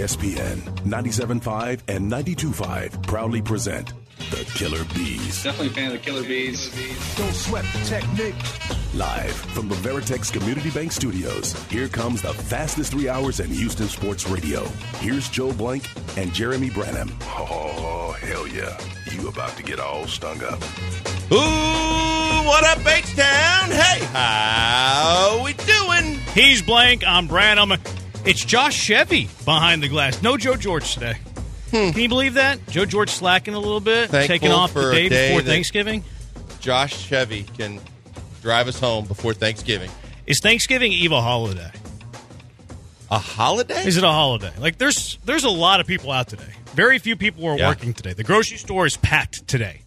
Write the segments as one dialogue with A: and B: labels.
A: ESPN 97.5 and 92.5 proudly present the Killer B's.
B: Definitely a fan of the Killer B's.
A: Don't sweat the technique. Live from the Veritex Community Bank Studios, here comes the fastest three hours in Houston sports radio. Here's Joel Blank and Jeremy Branham. Oh, hell yeah. You about to get all stung up.
C: Ooh, what up, H-Town? Hey, how we doing?
D: He's blank. I'm Branham. It's Josh Chevy behind the glass. No Joe George today. Hmm. Can you believe that? Joe George slacking a little bit,
C: Thankful
D: taking off
C: for
D: the day,
C: day
D: before Thanksgiving.
C: Josh Chevy can drive us home before Thanksgiving.
D: Is Thanksgiving Eve a holiday?
C: A holiday?
D: Is it a holiday? Like there's there's a lot of people out today. Very few people are
C: Yeah.
D: working today. The grocery store is packed today.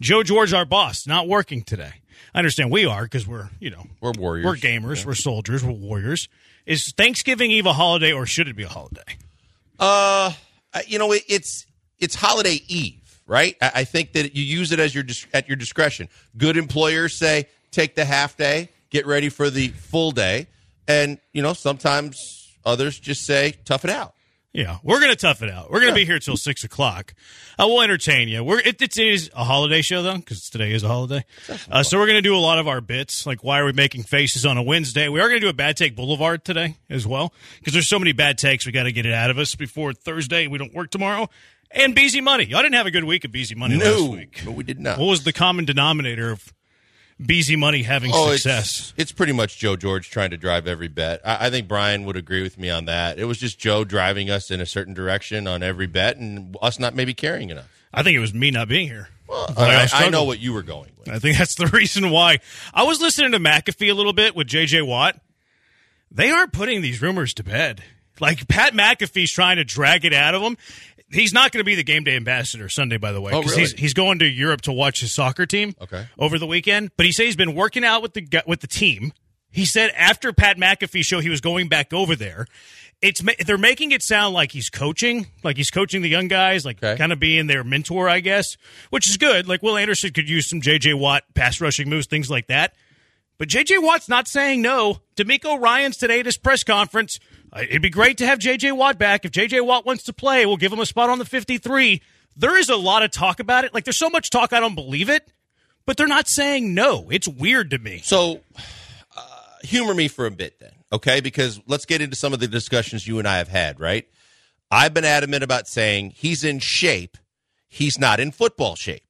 D: Joe George, our boss, not working today. I understand we are because we're you know
C: We're warriors.
D: we're gamers, we're soldiers, we're warriors. Is Thanksgiving Eve a holiday or should it be a holiday?
C: Uh, you know, it, it's it's holiday eve, right? I, I think that you use it as your at your discretion. Good employers say take the half day, get ready for the full day, and you know sometimes others just say tough it out.
D: Yeah, we're gonna tough it out. We're gonna be here till six o'clock. Uh, we'll entertain you. We're it, it is a holiday show though, because today is a holiday. Uh, so we're gonna do a lot of our bits, like why are we making faces on a Wednesday? We are gonna do a bad take boulevard today as well, because there's so many bad takes. We got to get it out of us before Thursday. We don't work tomorrow. And Beezy Money. Y'all didn't have a good week of Beezy Money last
C: No,
D: week.
C: but we did not.
D: What was the common denominator of Beezy Money having
C: Oh,
D: success?
C: It's, it's pretty much Joe George trying to drive every bet. I, I think Brian would agree with me on that. It was just Joe driving us in a certain direction on every bet, and us not maybe caring enough.
D: I think it was me not being here.
C: Well, I, I know what you were going with.
D: I think that's the reason why. I was listening to McAfee a little bit with JJ Watt. They aren't putting these rumors to bed. Like Pat McAfee's trying to drag it out of them. He's not going to be the game day ambassador Sunday, by the way,
C: Oh, really?
D: he's he's going to Europe to watch his soccer team.
C: Okay.
D: over the weekend. But he said he's been working out with the with the team. He said after Pat McAfee show, he was going back over there. It's they're making it sound like he's coaching, like he's coaching the young guys, like
C: Okay.
D: kind of being their mentor, I guess, which is good. Like Will Anderson could use some JJ Watt pass rushing moves, things like that. But JJ Watt's not saying no. DeMeco Ryans today at his press conference. It'd be great to have JJ Watt back. If JJ Watt wants to play, we'll give him a spot on the 53. There is a lot of talk about it. Like there's so much talk, I don't believe it. But they're not saying no. It's weird to me.
C: So, uh, humor me for a bit then, okay? Because let's get into some of the discussions you and I have had, right? I've been adamant about saying he's in shape, he's not in football shape.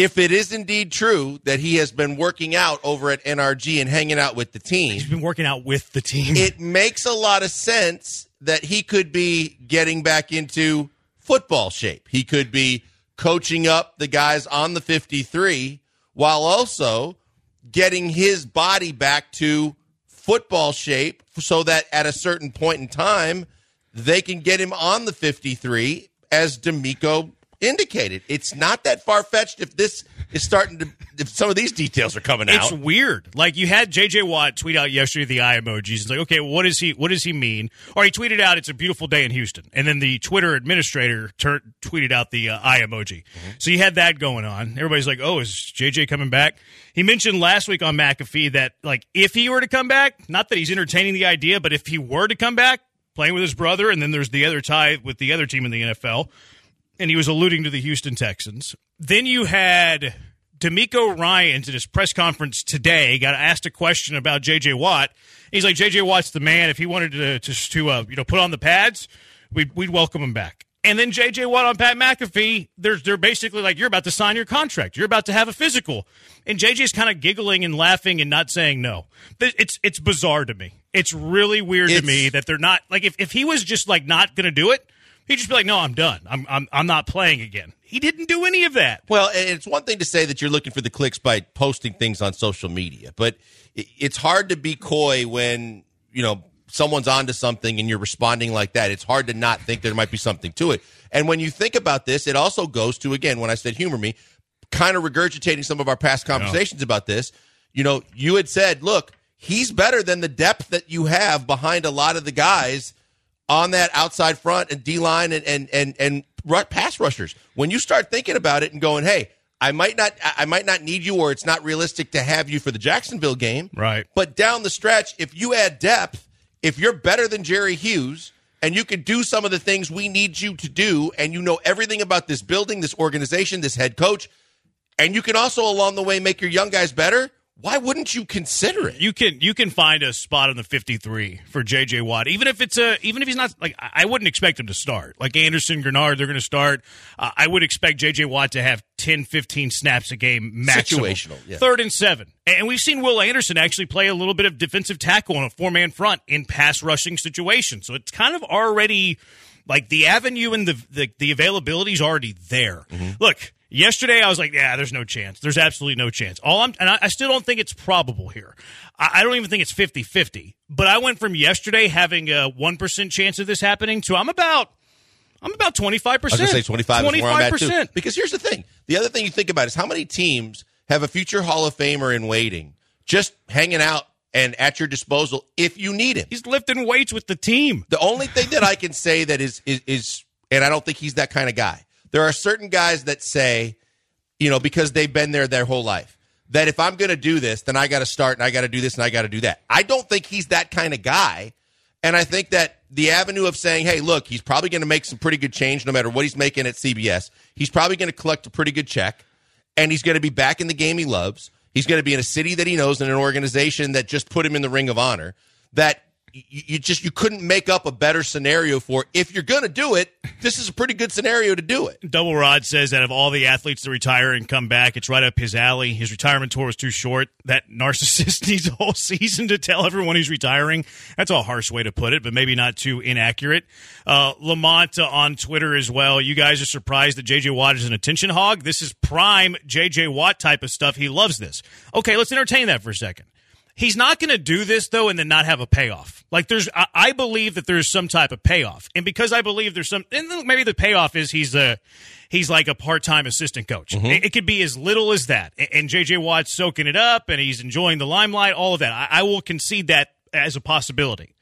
C: If it is indeed true that he has been working out over at NRG and hanging out with the team,
D: He's been working out with the team.
C: it makes a lot of sense that he could be getting back into football shape. He could be coaching up the guys on the 53 while also getting his body back to football shape so that at a certain point in time they can get him on the 53 as DeMeco indicated. It's not that far fetched if this is starting to if some of these details are coming out.
D: It's weird. Like you had JJ Watt tweet out yesterday the eye emojis. It's like, okay, what does he what does he mean? Or he tweeted out it's a beautiful day in Houston, and then the Twitter administrator tur- tweeted out the uh, eye emoji. So you had that going on. Everybody's like, oh, is JJ coming back? He mentioned last week on McAfee that like if he were to come back, not that he's entertaining the idea, but if he were to come back, playing with his brother, and then there's the other tie with the other team in the NFL and he was alluding to the Houston Texans. Then you had DeMeco Ryans at his press conference today got asked a question about J.J. Watt. He's like, J.J. Watt's the man. If he wanted to to, to uh, you know put on the pads, we'd, we'd welcome him back. And then J.J. Watt on Pat McAfee, they're, they're basically like, you're about to sign your contract. You're about to have a physical. And J.J.'s kind of giggling and laughing and not saying no. It's, it's bizarre to me. It's really weird to me that they're not, like, if, if he was just, like, not going to do it, He'd just be like, "No, I'm done. I'm I'm I'm not playing again." He didn't do any of that.
C: Well, it's one thing to say that you're looking for the clicks by posting things on social media, but it's hard to be coy when, you know, someone's onto something and you're responding like that. It's hard to not think there might be something to it. And when you think about this, it also goes to, again, when I said humor me, kind of regurgitating some of our past conversations about this. You know, you had said, look, he's better than the depth that you have behind a lot of the guys on that outside front and D line and and and and pass rushers. When you start thinking about it and going, hey, I might not I might not need you or it's not realistic to have you for the Jacksonville game.
D: Right.
C: But down the stretch, if you add depth, if you're better than Jerry Hughes, and you can do some of the things we need you to do, and you know everything about this building, this organization, this head coach, and you can also along the way make your young guys better, why wouldn't you consider it?
D: You can you can find a spot on the 53 for JJ Watt, even if it's a even if he's not like I wouldn't expect him to start. Like Anderson, Greenard, they're going to start. Uh, I would expect JJ Watt to have 10, 15 snaps a game maximum.
C: Situational, yeah.
D: Third and seven, and we've seen Will Anderson actually play a little bit of defensive tackle on a four man front in pass rushing situations. So it's kind of already like the avenue and the the, the availability is already there. Look. Yesterday, I was like, "Yeah, there's no chance. There's absolutely no chance." All I'm, and I, I still don't think it's probable here. I, I don't even think it's 50-50. But I went from yesterday having a one percent chance of this happening to I'm about, I'm about twenty five
C: I was
D: percent.
C: going to say 25 is where I'm at too.
D: percent.
C: Because here's the thing. The other thing you think about is how many teams have a future Hall of Famer in waiting, just hanging out and at your disposal if you need him.
D: He's lifting weights with the team.
C: The only thing that I can say that is, is, is, and I don't think he's that kind of guy. There are certain guys that say, you know, because they've been there their whole life, that if I'm going to do this, then I got to start and I got to do this and I got to do that. I don't think he's that kind of guy. And I think that the avenue of saying, hey, look, he's probably going to make some pretty good change no matter what he's making at CBS. He's probably going to collect a pretty good check and he's going to be back in the game he loves. He's going to be in a city that he knows and an organization that just put him in the ring of honor. That you, just you couldn't make up a better scenario for. If you're going to do it, this is a pretty good scenario to do it.
D: Double Rod says that of all the athletes to retire and come back, it's right up his alley. His retirement tour was too short. That narcissist needs a whole season to tell everyone he's retiring. That's a harsh way to put it, but maybe not too inaccurate. Uh, Lamont uh, on Twitter as well. You guys are surprised that JJ Watt is an attention hog. This is prime JJ Watt type of stuff. He loves this. Okay, let's entertain that for a second. He's not going to do this though, and then not have a payoff. Like there's, I, I believe that there's some type of payoff, and because I believe there's some, and maybe the payoff is he's a, he's like a part-time assistant coach. Mm-hmm. It, it could be as little as that, and, and JJ Watt's soaking it up, and he's enjoying the limelight. All of that, I, I will concede that as a possibility.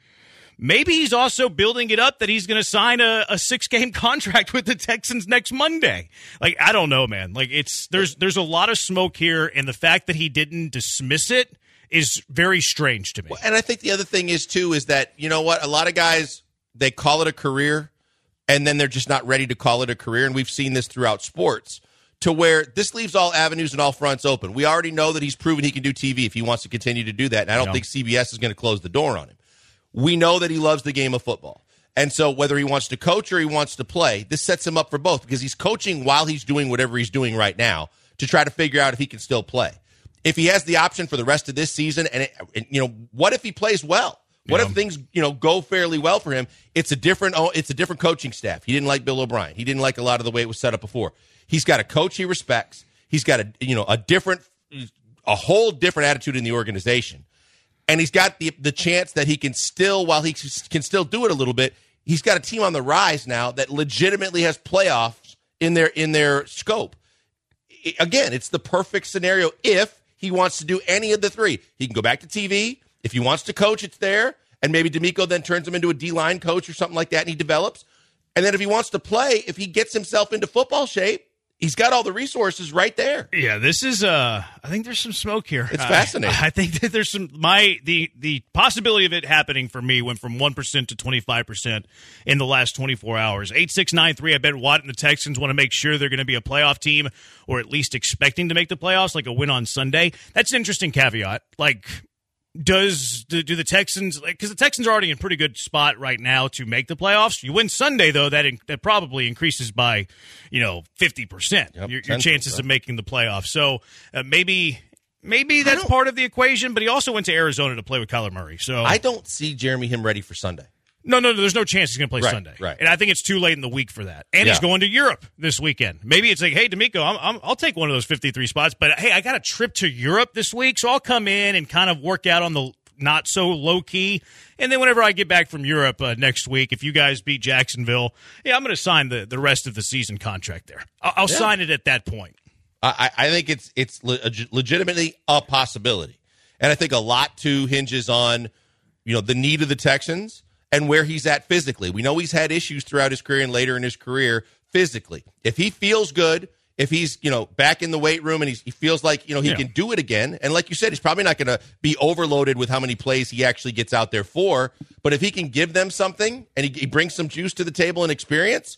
D: Maybe he's also building it up that he's going to sign a, a six game contract with the Texans next Monday. Like I don't know, man. Like it's there's there's a lot of smoke here, and the fact that he didn't dismiss it is very strange to me.
C: And I think the other thing is too is that you know what a lot of guys they call it a career, and then they're just not ready to call it a career, and we've seen this throughout sports. To where this leaves all avenues and all fronts open. We already know that he's proven he can do TV if he wants to continue to do that, and I don't
D: Yeah.
C: think CBS is going to close the door on him. We know that he loves the game of football. And so whether he wants to coach or he wants to play, this sets him up for both because he's coaching while he's doing whatever he's doing right now to try to figure out if he can still play. If he has the option for the rest of this season and, it, and you know, what if he plays well? What
D: Yeah.
C: if things, you know, go fairly well for him? It's a different oh, it's a different coaching staff. He didn't like Bill O'Brien. He didn't like a lot of the way it was set up before. He's got a coach he respects. He's got a you know, a different a whole different attitude in the organization and he's got the the chance that he can still, while he can still do it a little bit, he's got a team on the rise now that legitimately has playoffs in their in their scope. Again, it's the perfect scenario if he wants to do any of the three. He can go back to TV. If he wants to coach, it's there. And maybe DeMeco then turns him into a D line coach or something like that, and he develops. And then if he wants to play, if he gets himself into football shape, he's got all the resources right there.
D: Yeah, this is uh I think there's some smoke here.
C: It's
D: Uh,
C: fascinating.
D: I think that there's some my the the possibility of it happening for me went from 1% to 25% in the last 24 hours. 8693 I bet Watt and the Texans want to make sure they're going to be a playoff team or at least expecting to make the playoffs like a win on Sunday. That's an interesting caveat. Like does do, do the Texans because the Texans are already in a pretty good spot right now to make the playoffs? You win Sunday though, that in, that probably increases by you know fifty percent
C: Yep,
D: your, your chances of making the playoffs. So uh, maybe maybe that's part of the equation. But he also went to Arizona to play with Kyler Murray. So
C: I don't see Jeremy him ready for Sunday.
D: No, no, no, there's no chance he's going to play
C: Right,
D: Sunday.
C: right.
D: And I think it's too late in the week for that. And he's going to Europe this weekend. Maybe it's like, hey, DeMeco, I'm, I'm, I'll take one of those 53 spots. But hey, I got a trip to Europe this week, so I'll come in and kind of work out on the not so low key. And then whenever I get back from Europe uh, next week, if you guys beat Jacksonville, yeah, I'm going to sign the, the rest of the season contract there. I'll, I'll sign it at that point.
C: I, I think it's it's le- legitimately a possibility, and I think a lot too hinges on you know the need of the Texans and where he's at physically. We know he's had issues throughout his career and later in his career physically. If he feels good, if he's you know back in the weight room and he's, he feels like you know he
D: Yeah.
C: can do it again. And like you said, he's probably not going to be overloaded with how many plays he actually gets out there for. But if he can give them something and he, he brings some juice to the table and experience,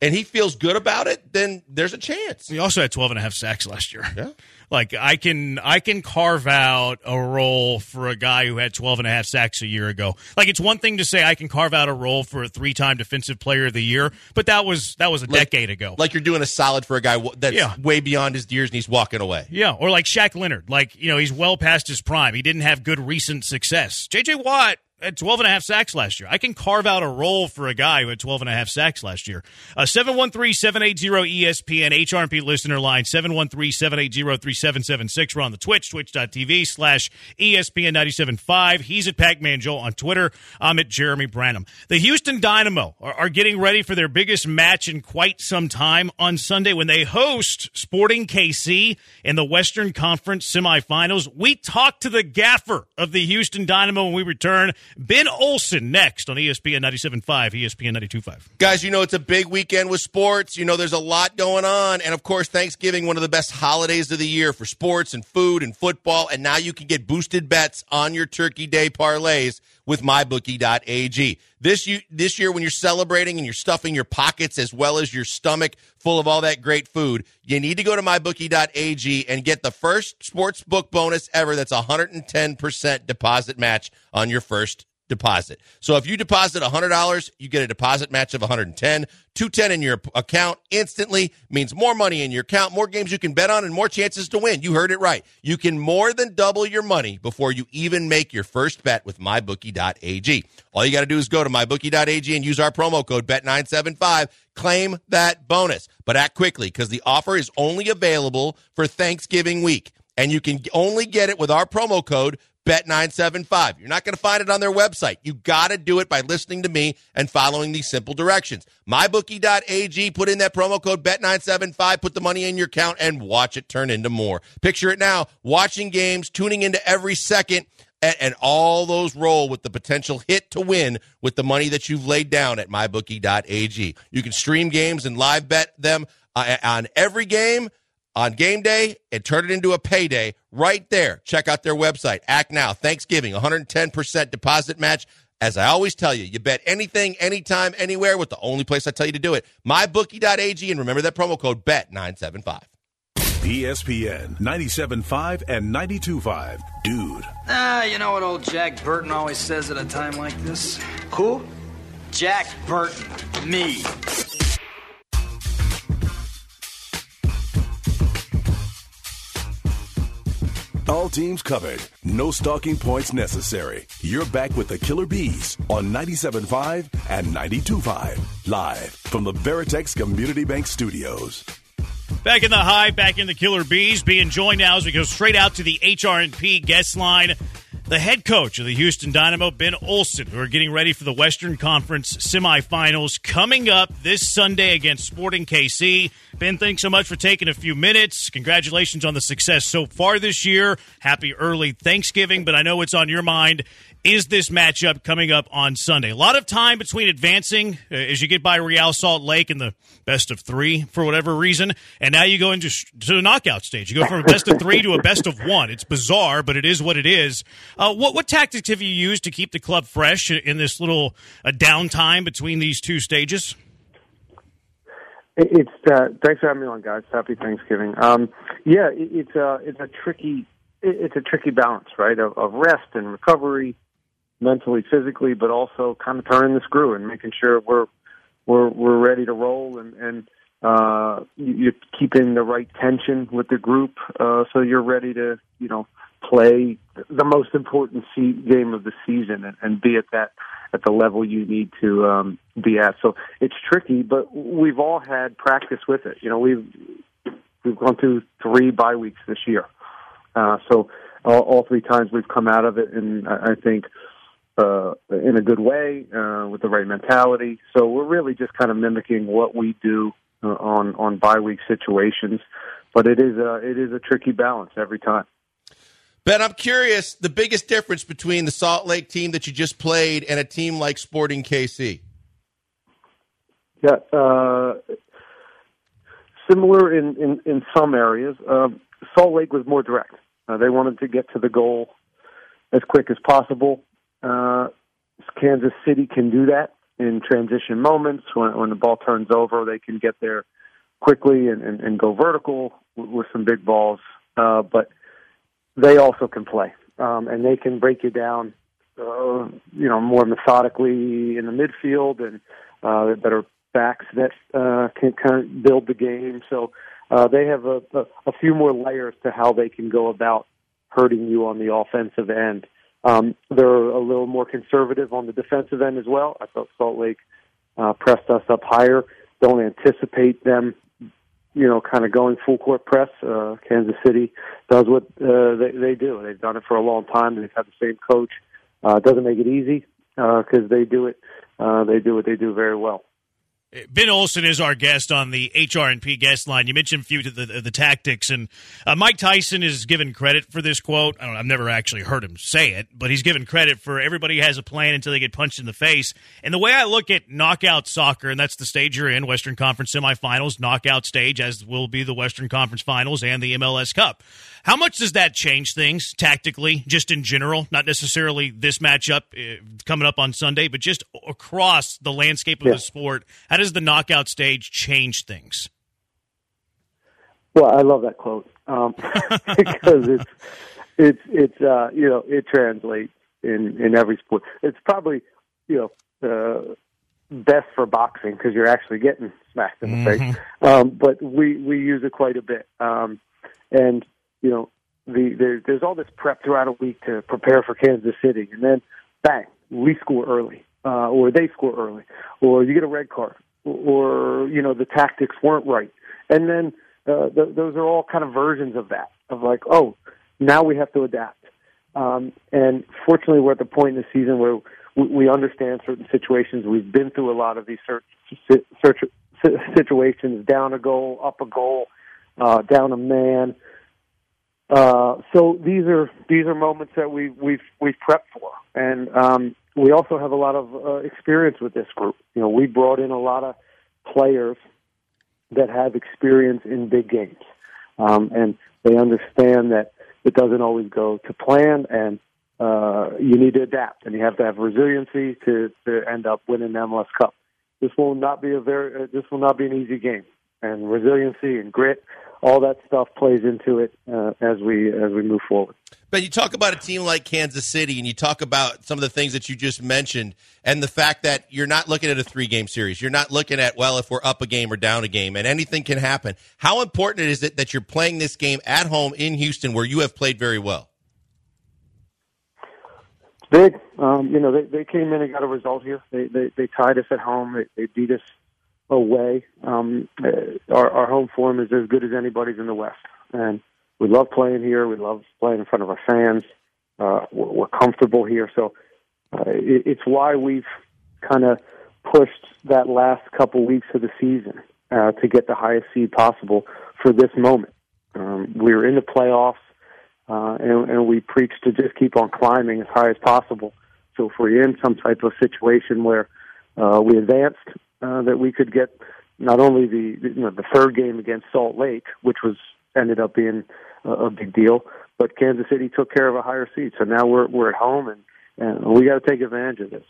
C: and he feels good about it, then there's a chance.
D: He also had 12 and a half sacks last year.
C: Yeah.
D: Like I can I can carve out a role for a guy who had 12 and a half sacks a year ago. Like it's one thing to say I can carve out a role for a three-time defensive player of the year, but that was that was a decade ago.
C: Like you're doing a solid for a guy that's
D: Yeah.
C: way beyond his years and he's walking away.
D: yeah, or like Shaq Leonard. Like, you know, he's well past his prime. He didn't have good recent success. JJ Watt had 12 and a half sacks last year. I can carve out a role for a guy who had 12 and a half sacks last year. Uh, 713-780-ESPN, HRP listener line, 713-780-3776. We're on the Twitch, twitch.tv slash ESPN 97.5. He's at Pac-Man Joel on Twitter. I'm at Jeremy Branham. The Houston Dynamo are, are getting ready for their biggest match in quite some time on Sunday when they host Sporting KC in the Western Conference semifinals. We talked to the gaffer of the Houston Dynamo when we return. Ben Olsen next on ESPN 97.5, ESPN 92.5.
C: Guys, you know it's a big weekend with sports. You know there's a lot going on. And of course, Thanksgiving, one of the best holidays of the year for sports and food and football. And now you can get boosted bets on your Turkey Day parlays with mybookie.ag. This you this year when you're celebrating and you're stuffing your pockets as well as your stomach full of all that great food, you need to go to mybookie.ag and get the first sports book bonus ever that's 110% deposit match on your first deposit. So if you deposit $100, you get a deposit match of 110. 210 in your account instantly means more money in your account, more games you can bet on and more chances to win. You heard it right. You can more than double your money before you even make your first bet with mybookie.ag. All you got to do is go to mybookie.ag and use our promo code bet975 claim that bonus. But act quickly because the offer is only available for Thanksgiving week and you can only get it with our promo code bet975. You're not going to find it on their website. You got to do it by listening to me and following these simple directions. mybookie.ag, put in that promo code bet975, put the money in your account and watch it turn into more. Picture it now, watching games, tuning into every second and, and all those roll with the potential hit to win with the money that you've laid down at mybookie.ag. You can stream games and live bet them uh, on every game on game day and turn it into a payday right there. Check out their website. Act now. Thanksgiving, 110% deposit match. As I always tell you, you bet anything, anytime, anywhere with the only place I tell you to do it. MyBookie.ag and remember that promo code BET975.
A: ESPN 97.5 and 92.5. Dude.
B: Ah, you know what old Jack Burton always says at a time like this? Who? Jack Burton. Me.
A: All teams covered. No stalking points necessary. You're back with the Killer B's on 97.5 and 92.5. Live from the Veritex Community Bank Studios.
D: Back in the high, back in the Killer B's, being joined now as we go straight out to the HR&P guest line. The head coach of the Houston Dynamo, Ben Olsen, who are getting ready for the Western Conference semifinals coming up this Sunday against Sporting KC. Ben, thanks so much for taking a few minutes. Congratulations on the success so far this year. Happy early Thanksgiving, but I know it's on your mind. Is this matchup coming up on Sunday? A lot of time between advancing uh, as you get by Real Salt Lake in the best of three for whatever reason, and now you go into sh- to the knockout stage. You go from a best of three to a best of one. It's bizarre, but it is what it is. Uh, what what tactics have you used to keep the club fresh in this little uh, downtime between these two stages?
E: It's uh, thanks for having me on, guys. Happy Thanksgiving. Um, yeah, it, it's a it's a tricky it, it's a tricky balance, right? Of, of rest and recovery, mentally, physically, but also kind of turning the screw and making sure we're we're we're ready to roll and and uh, you, you're keeping the right tension with the group, uh, so you're ready to you know play the most important se- game of the season and, and be at that at the level you need to um, be at. So it's tricky, but we've all had practice with it. You know, we've we've gone through three bye weeks this year, uh, so all, all three times we've come out of it, and I, I think uh, in a good way uh, with the right mentality. So we're really just kind of mimicking what we do uh, on on bye week situations, but it is a it is a tricky balance every time.
C: Ben, I'm curious the biggest difference between the Salt Lake team that you just played and a team like Sporting KC.
E: Yeah. Uh, similar in, in, in some areas. Uh, Salt Lake was more direct. Uh, they wanted to get to the goal as quick as possible. Uh, Kansas City can do that in transition moments when, when the ball turns over. They can get there quickly and, and, and go vertical with, with some big balls. Uh, but they also can play, um, and they can break you down, uh, you know, more methodically in the midfield and uh, better backs that uh, can kind of build the game. So uh, they have a, a, a few more layers to how they can go about hurting you on the offensive end. Um, they're a little more conservative on the defensive end as well. I thought Salt Lake uh, pressed us up higher. Don't anticipate them, you know, kind of going full court press. Uh, Kansas City does what uh, they, they do. They've done it for a long time. They've had the same coach. Uh, doesn't make it easy because uh, they do it. Uh, they do what they do very well.
D: Ben Olsen is our guest on the HR&P guest line. You mentioned a few of the, the, the tactics, and uh, Mike Tyson is given credit for this quote. I have never actually heard him say it, but he's given credit for everybody has a plan until they get punched in the face. And the way I look at knockout soccer, and that's the stage you're in, Western Conference semifinals, knockout stage, as will be the Western Conference finals and the MLS Cup. How much does that change things tactically, just in general? Not necessarily this matchup uh, coming up on Sunday, but just across the landscape of yeah. the sport. How does the knockout stage change things?
E: Well, I love that quote um, because it's it's it's uh, you know it translates in in every sport. It's probably you know uh, best for boxing because you're actually getting smacked in the mm-hmm. face. Um, but we we use it quite a bit, um, and you know, the there, there's all this prep throughout a week to prepare for Kansas City, and then bang, we score early, uh, or they score early, or you get a red card, or you know the tactics weren't right, and then uh, th- those are all kind of versions of that of like, oh, now we have to adapt. Um, and fortunately, we're at the point in the season where we, we understand certain situations. We've been through a lot of these search, search, situations: down a goal, up a goal, uh, down a man. Uh, so these are these are moments that we we've we've prepped for, and um, we also have a lot of uh, experience with this group. You know, we brought in a lot of players that have experience in big games, um, and they understand that it doesn't always go to plan, and uh, you need to adapt, and you have to have resiliency to to end up winning the MLS Cup. This will not be a very uh, this will not be an easy game, and resiliency and grit all that stuff plays into it uh, as we as we move forward.
C: But you talk about a team like Kansas City, and you talk about some of the things that you just mentioned, and the fact that you're not looking at a three game series. You're not looking at well, if we're up a game or down a game, and anything can happen. How important is it that you're playing this game at home in Houston, where you have played very well?
E: It's Big, um, you know, they they came in and got a result here. They they, they tied us at home. They, they beat us away. Um, uh, our, our home form is as good as anybody's in the West, and we love playing here. We love playing in front of our fans. Uh, we're, we're comfortable here, so uh, it, it's why we've kind of pushed that last couple weeks of the season uh, to get the highest seed possible for this moment. Um, we were in the playoffs, uh, and, and we preached to just keep on climbing as high as possible. So if we're in some type of situation where uh, we advanced, uh, that we could get not only the you know the third game against Salt Lake, which was ended up being a, big deal, but Kansas City took care of a higher seed. So now we're we're at home, and, and we got to take advantage of this.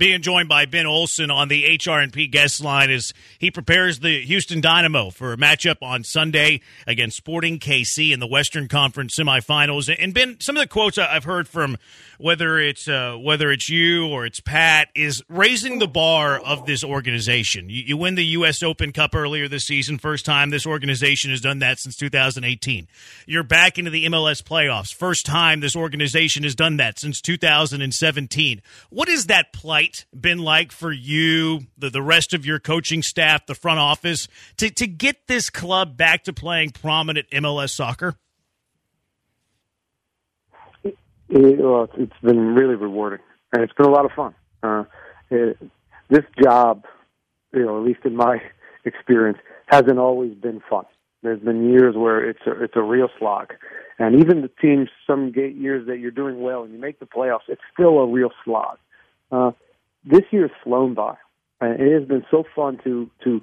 D: Being joined by Ben Olsen on the HR&P guest line as he prepares the Houston Dynamo for a matchup on Sunday against Sporting KC in the Western Conference semifinals. And Ben, some of the quotes I've heard from whether it's uh, whether it's you or it's Pat, is raising the bar of this organization. You, you, win the U.S. Open Cup earlier this season, first time this organization has done that since 2018. You're back into the MLS playoffs, first time this organization has done that since 2017. What is that plight been like for you, the, the rest of your coaching staff, the front office, to, to get this club back to playing prominent MLS soccer?
E: It, well, it's been really rewarding, and it's been a lot of fun. Uh, it, this job, you know, at least in my experience, hasn't always been fun. There's been years where it's a, it's a real slog, and even the teams, some years that you're doing well and you make the playoffs, it's still a real slog. Uh, this year's flown by, and it has been so fun to to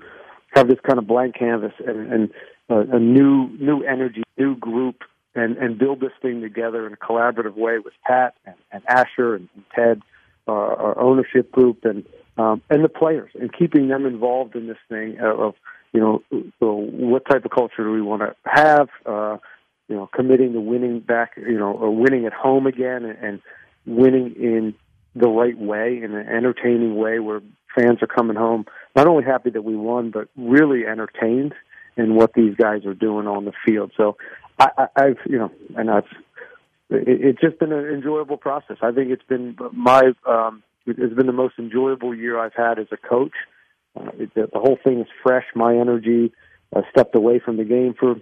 E: have this kind of blank canvas and, and uh, a new new energy, new group, and and build this thing together in a collaborative way with Pat and, and Asher and, and Ted, uh, our ownership group, and um, and the players, and keeping them involved in this thing of you know so what type of culture do we want to have. Uh, you know, committing to winning back, you know, or winning at home again, and, and winning in the right way, in an entertaining way, where fans are coming home not only happy that we won, but really entertained in what these guys are doing on the field. So I, I, I've, you know, and I've, it, it's just been an enjoyable process. I think it's been my, um, it's been the most enjoyable year I've had as a coach. Uh, it, the, the whole thing is fresh. My energy. I stepped away from the game for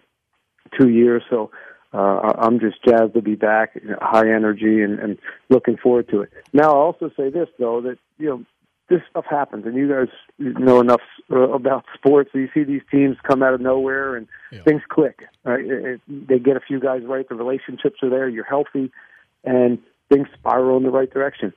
E: two years, so uh, I'm just jazzed to be back, high energy, and, and looking forward to it. Now, I'll also say this though that you know this stuff happens, and you guys know enough uh, about sports. You see these teams come out of nowhere, and yeah. things click. Right? It, it, they get a few guys right. The relationships are there. You're healthy, and things spiral in the right direction.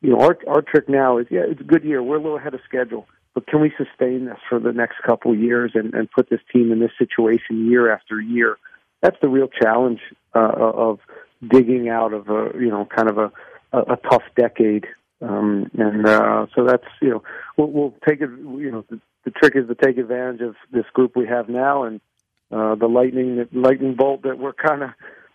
E: You know, our our trick now is yeah, it's a good year. We're a little ahead of schedule, but can we sustain this for the next couple of years and, and put this team in this situation year after year? That's the real challenge uh, of digging out of a you know kind of a a, a tough decade um, and uh, so that's you know we'll, we'll take it. You know the, the trick is to take advantage of this group we have now and uh, the lightning lightning bolt that we're kind of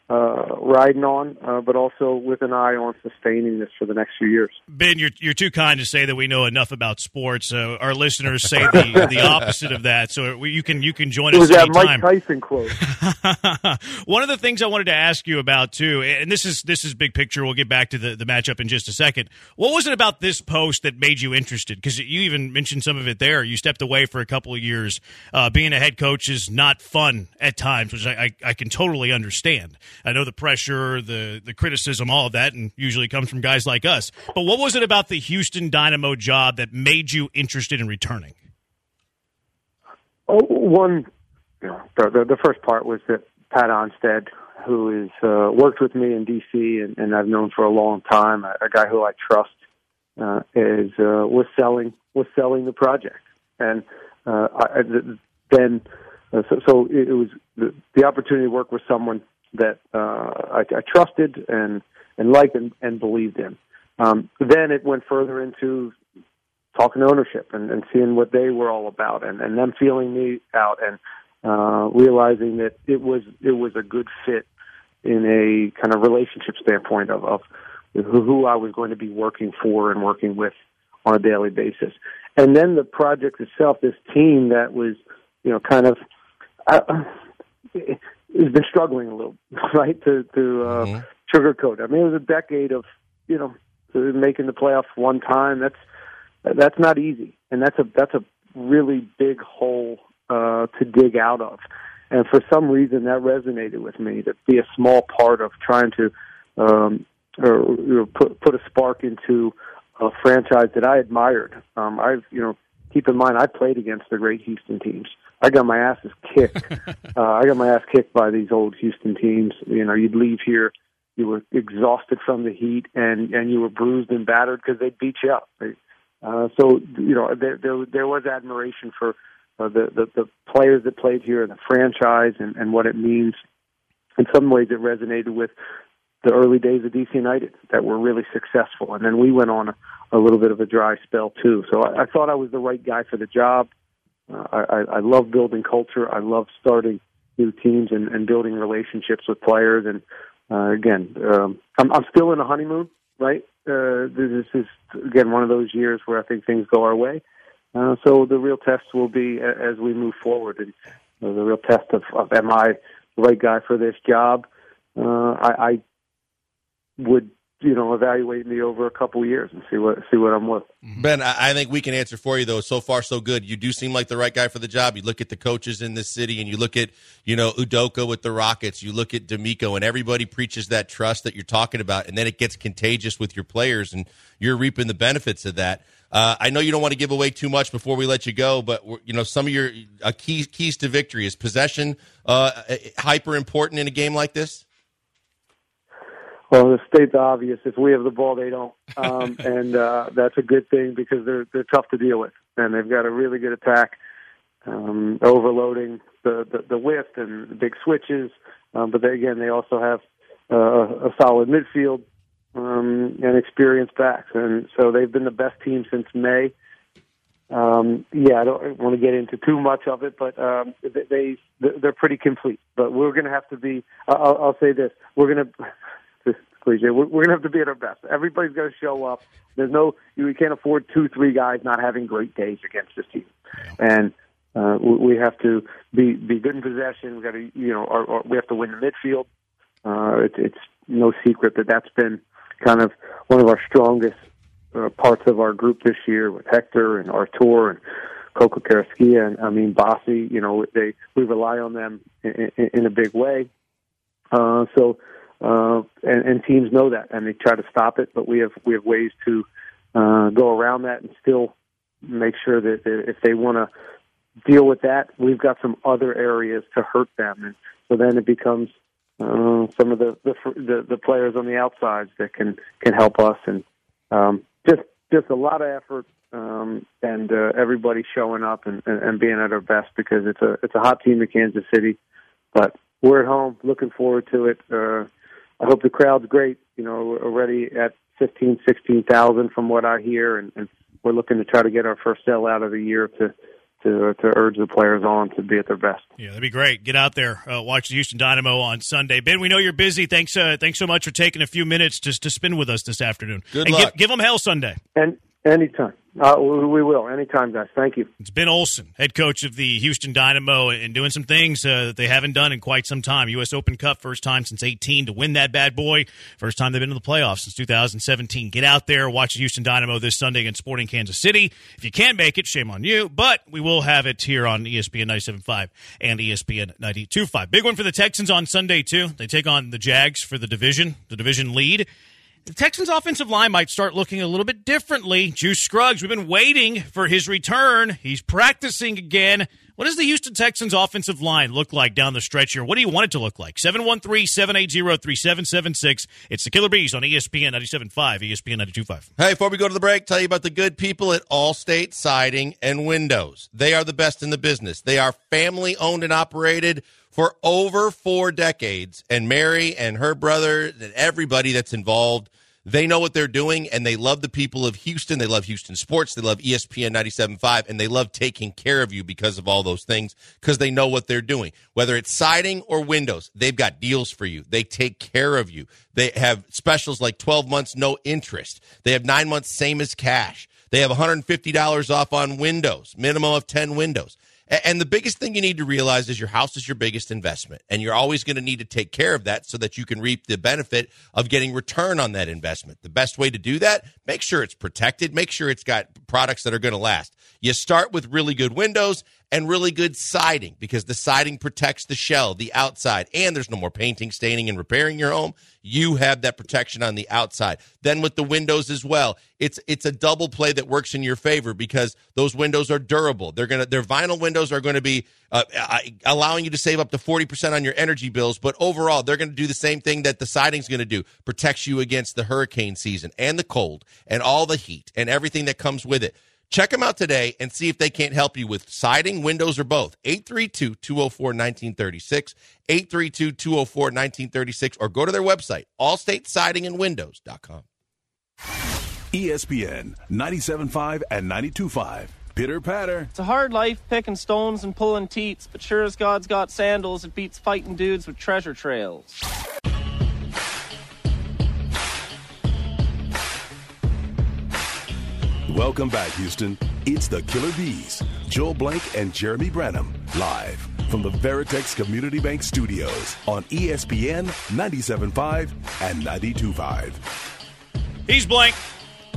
E: uh, riding on, uh, but also with an eye on sustaining this for the next few years.
D: Ben, you're you're too kind to say that we know enough about sports. Uh, our listeners say the the opposite of that. So you can you can join
E: it
D: us
E: was
D: anytime.
E: Mike Tyson quote.
D: One of the things I wanted to ask you about too, and this is this is big picture. We'll get back to the the matchup in just a second. What was it about this post that made you interested? Because you even mentioned some of it there. You stepped away for a couple of years. Uh, being a head coach is not fun at times, which I, I, I can totally understand. I know the pressure, the the criticism, all of that, and usually comes from guys like us. But what was it about the Houston Dynamo job that made you interested in returning?
E: Oh, one, you know, the, the, the first part was that Pat Onstad, who has uh, worked with me in D.C. and, and I've known for a long time, a, a guy who I trust, uh, is uh, was selling was selling the project, and uh, I, then uh, so, so it, it was the, the opportunity to work with someone that uh, I, I trusted and and liked and, and believed in. Um, then it went further into talking to ownership and, and seeing what they were all about, and, and them feeling me out, and uh, realizing that it was it was a good fit in a kind of relationship standpoint of, of who I was going to be working for and working with on a daily basis. And then the project itself, this team that was, you know, kind of. Uh, has been struggling a little, right? To to uh, mm-hmm. sugarcoat. I mean, it was a decade of you know making the playoffs one time. That's that's not easy, and that's a that's a really big hole uh, to dig out of. And for some reason, that resonated with me to be a small part of trying to um, or, you know, put put a spark into a franchise that I admired. Um, I've you know keep in mind I played against the great Houston teams. I got my ass kicked. uh, I got my ass kicked by these old Houston teams. You know, you'd leave here, you were exhausted from the heat, and and you were bruised and battered because they beat you up. Uh, so you know, there there, there was admiration for uh, the, the the players that played here, and the franchise, and and what it means. In some ways, it resonated with the early days of DC United that were really successful, and then we went on a, a little bit of a dry spell too. So I, I thought I was the right guy for the job. I, I love building culture. I love starting new teams and, and building relationships with players. And uh, again, um, I'm, I'm still in a honeymoon, right? Uh, this is again one of those years where I think things go our way. Uh, so the real test will be as we move forward, and uh, the real test of, of am I the right guy for this job? Uh, I, I would you know, evaluate me over a couple years and see what see what I'm worth.
C: Mm-hmm. Ben, I think we can answer for you though. So far, so good. You do seem like the right guy for the job. You look at the coaches in this city, and you look at you know Udoka with the Rockets. You look at DeMeco, and everybody preaches that trust that you're talking about, and then it gets contagious with your players, and you're reaping the benefits of that. Uh, I know you don't want to give away too much before we let you go, but you know some of your uh, keys keys to victory is possession uh, hyper important in a game like this.
E: Well, the state's obvious. If we have the ball, they don't, um, and uh, that's a good thing because they're they're tough to deal with, and they've got a really good attack. um, overloading the, the the width and the big switches. Um, but they, again, they also have uh, a solid midfield um, and experienced backs, and so they've been the best team since May. Um, yeah, I don't want to get into too much of it, but um, they they're pretty complete. But we're going to have to be. I'll, I'll say this: we're going to cliche. We're, we're going to have to be at our best. Everybody's going to show up. There's no, we can't afford two, three guys not having great days against this team, and uh, we have to be be good in possession. We got to, you know, or, or we have to win the midfield. Uh, it, it's no secret that that's been kind of one of our strongest uh, parts of our group this year with Hector and Artur and Coco Carrasquilla and I mean Bassi. You know, they we rely on them in, in, in a big way. Uh, so uh, and, and teams know that, and they try to stop it. But we have we have ways to uh, go around that and still make sure that if they want to deal with that, we've got some other areas to hurt them, and so then it becomes uh, some of the, the the the players on the outsides that can can help us, and um, just just a lot of effort um, and uh, everybody showing up and, and, and being at our best because it's a it's a hot team in Kansas City, but we're at home, looking forward to it. Uh, I hope the crowd's great. You know, we're already at fifteen, sixteen thousand from what I hear, and, and we're looking to try to get our first sell out of the year to to to urge the players on to be at their best.
D: Yeah, that'd be great. Get out there, uh, watch the Houston Dynamo on Sunday. Ben, we know you're busy. Thanks, uh, thanks so much for taking a few minutes just to spend with us this afternoon.
C: Good
D: and
C: luck.
D: Give, give them hell Sunday.
E: And anytime. Uh, we will. Anytime, guys. Thank you.
D: It's Ben Olsen, head coach of the Houston Dynamo, and doing some things uh, that they haven't done in quite some time. U.S. Open Cup, first time since 18 to win that bad boy. First time they've been in the playoffs since 2017. Get out there, watch the Houston Dynamo this Sunday against Sporting Kansas City. If you can't make it, shame on you, but we will have it here on ESPN 97.5 and ESPN 92.5. Big one for the Texans on Sunday, too. They take on the Jags for the division, the division lead. The Texans' offensive line might start looking a little bit differently. Juice Scruggs, we've been waiting for his return. He's practicing again. What does the Houston Texans' offensive line look like down the stretch here? What do you want it to look like? 713 780 3776. It's the Killer B's on ESPN 97.5, ESPN 92.5.
C: Hey, before we go to the break, tell you about the good people at Allstate Siding and Windows. They are the best in the business. They are family owned and operated for over four decades. And Mary and her brother and everybody that's involved, they know what they're doing and they love the people of Houston. They love Houston sports. They love ESPN 97.5 and they love taking care of you because of all those things because they know what they're doing. Whether it's siding or windows, they've got deals for you. They take care of you. They have specials like 12 months no interest. They have nine months same as cash. They have $150 off on windows, minimum of 10 windows. And the biggest thing you need to realize is your house is your biggest investment, and you're always going to need to take care of that so that you can reap the benefit of getting return on that investment. The best way to do that, make sure it's protected, make sure it's got products that are going to last. You start with really good windows and really good siding because the siding protects the shell, the outside, and there's no more painting, staining, and repairing your home. You have that protection on the outside. Then with the windows as well, it's it's a double play that works in your favor because those windows are durable. They're gonna their vinyl windows are going to be uh, allowing you to save up to forty percent on your energy bills. But overall, they're going to do the same thing that the siding's going to do: protects you against the hurricane season and the cold and all the heat and everything that comes with it. Check them out today and see if they can't help you with siding, windows, or both. 832 204 1936, 832 204 1936, or go to their website, allstatesidingandwindows.com.
A: ESPN 97.5 and 92.5. Pitter patter.
F: It's a hard life picking stones and pulling teats, but sure as God's got sandals, it beats fighting dudes with treasure trails.
A: Welcome back, Houston. It's the Killer B's, Joel Blank and Jeremy Branham, live from the Veritex Community Bank Studios on ESPN 97.5 and 92.5.
D: He's blank.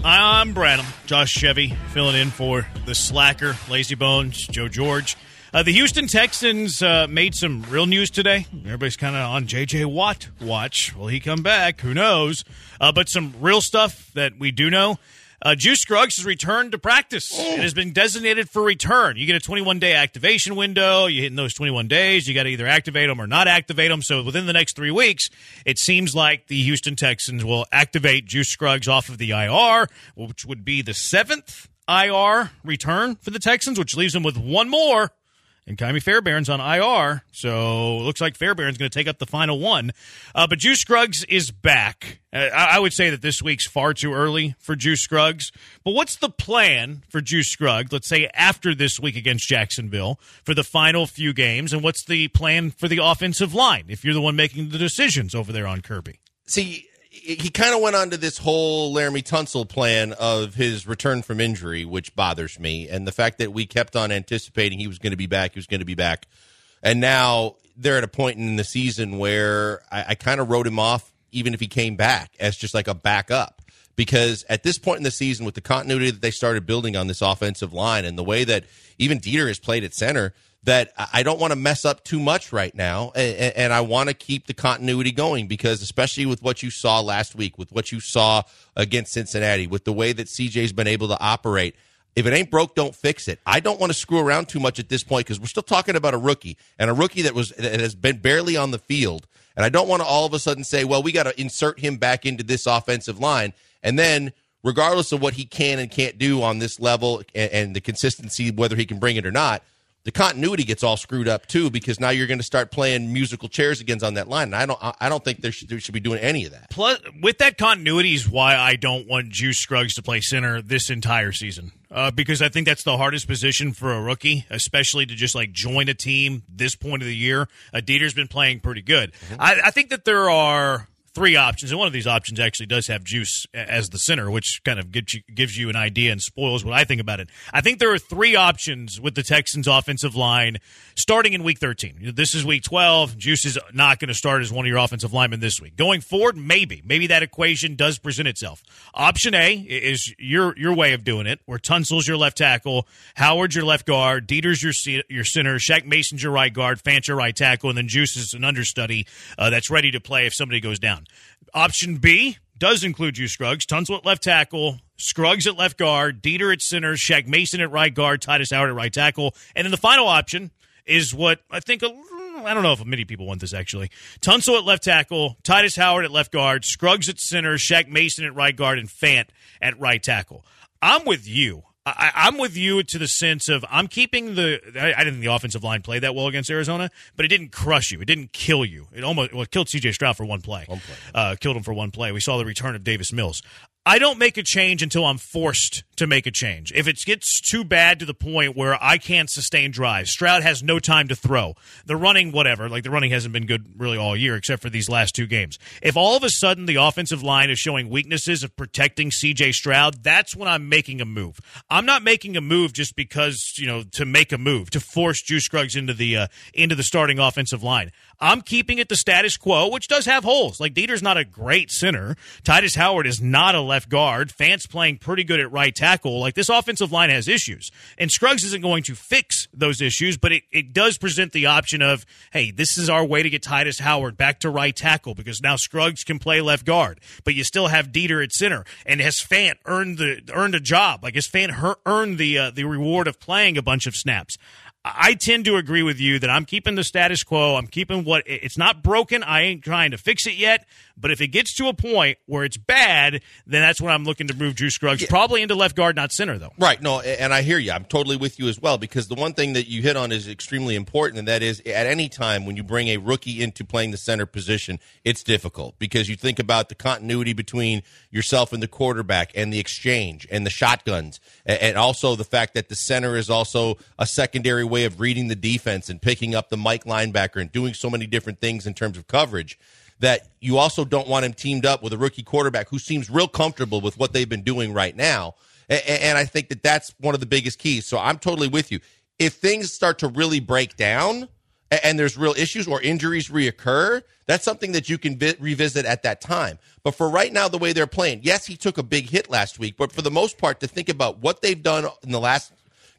D: I'm Branham. Josh Chevy filling in for the slacker, Lazy Bones, Joe George. Uh, the Houston Texans uh, made some real news today. Everybody's kind of on J.J. Watt watch. Will he come back? Who knows? Uh, but some real stuff that we do know. Uh, Juice Scruggs has returned to practice. It has been designated for return. You get a 21 day activation window. You hit in those 21 days. You got to either activate them or not activate them. So within the next three weeks, it seems like the Houston Texans will activate Juice Scruggs off of the IR, which would be the seventh IR return for the Texans, which leaves them with one more and Ka'imi Fairbairn's on IR, so it looks like Fairbairn's going to take up the final one. Uh, but Juice Scruggs is back. Uh, I, I would say that this week's far too early for Juice Scruggs. But what's the plan for Juice Scruggs, let's say after this week against Jacksonville, for the final few games? And what's the plan for the offensive line if you're the one making the decisions over there on Kirby?
C: See, he kind of went on to this whole Laremy Tunsil plan of his return from injury, which bothers me. And the fact that we kept on anticipating he was going to be back, he was going to be back. And now they're at a point in the season where I, I kind of wrote him off, even if he came back, as just like a backup. Because at this point in the season, with the continuity that they started building on this offensive line and the way that even Deiter has played at center, that I don't want to mess up too much right now, and, and I want to keep the continuity going because, especially with what you saw last week, with what you saw against Cincinnati, with the way that CJ's been able to operate. If it ain't broke, don't fix it. I don't want to screw around too much at this point because we're still talking about a rookie and a rookie that was that has been barely on the field. And I don't want to all of a sudden say, well, we got to insert him back into this offensive line, and then regardless of what he can and can't do on this level and, and the consistency, whether he can bring it or not, the continuity gets all screwed up too because now you're going to start playing musical chairs again on that line. And I don't, I don't think they should, they should be doing any of that.
D: Plus, with that continuity is why I don't want Juice Scruggs to play center this entire season. Uh, because I think that's the hardest position for a rookie, especially to just like join a team this point of the year. Uh, Deiter's been playing pretty good. Mm-hmm. I, I think that there are three options, and one of these options actually does have Juice as the center, which kind of gives you, gives you an idea and spoils what I think about it. I think there are three options with the Texans' offensive line starting in Week 13. This is Week 12. Juice is not going to start as one of your offensive linemen this week. Going forward, maybe, maybe that equation does present itself. Option A is your your way of doing it, where Tunsil's your left tackle, Howard's your left guard, Deiter's your your center, Shaq Mason's your right guard, your right tackle, and then Juice is an understudy uh, that's ready to play if somebody goes down. Option B does include you, Scruggs. Tunsil at left tackle, Scruggs at left guard, Deiter at center, Shaq Mason at right guard, Tytus Howard at right tackle. And then the final option is what I think, I don't know if many people want this actually. Tunsil at left tackle, Tytus Howard at left guard, Scruggs at center, Shaq Mason at right guard, and Fant at right tackle. I'm with you. I, am with you to the sense of I'm keeping the. I, I, didn't think the offensive line played that well against Arizona, but it didn't crush you. It didn't kill you. It almost well, it killed C.J. Stroud for one play. One play. Uh, killed him for one play. We saw the return of Davis Mills. I don't make a change until I'm forced to make a change. If it gets too bad to the point where I can't sustain drives, Stroud has no time to throw. The running, whatever, like the running hasn't been good really all year except for these last two games. If all of a sudden the offensive line is showing weaknesses of protecting CJ Stroud, that's when I'm making a move. I'm not making a move just because, you know, to make a move, to force Juice Scruggs into the uh, into the starting offensive line. I'm keeping it the status quo, which does have holes. Like Deiter's not a great center. Tytus Howard is not a left guard. Fant's playing pretty good at right tackle. Like this offensive line has issues. And Scruggs isn't going to fix those issues, but it, it does present the option of, hey, this is our way to get Tytus Howard back to right tackle because now Scruggs can play left guard, but you still have Deiter at center. And has Fant earned the earned a job? Like has Fant earned the uh, the reward of playing a bunch of snaps? I tend to agree with you that I'm keeping the status quo. I'm keeping what it's not broken. I ain't trying to fix it yet. But if it gets to a point where it's bad, then that's when I'm looking to move Drew Scruggs, yeah. probably into left guard, not center, though.
C: Right. No, and I hear you. I'm totally with you as well because the one thing that you hit on is extremely important, and that is at any time when you bring a rookie into playing the center position, it's difficult because you think about the continuity between yourself and the quarterback and the exchange and the shotguns, and also the fact that the center is also a secondary way of reading the defense and picking up the Mike linebacker and doing so many different things in terms of coverage that you also don't want him teamed up with a rookie quarterback who seems real comfortable with what they've been doing right now. And I think that that's one of the biggest keys. So I'm totally with you. If things start to really break down and there's real issues or injuries reoccur, that's something that you can vi- revisit at that time. But for right now, the way they're playing, yes, he took a big hit last week, but for the most part, to think about what they've done in the last,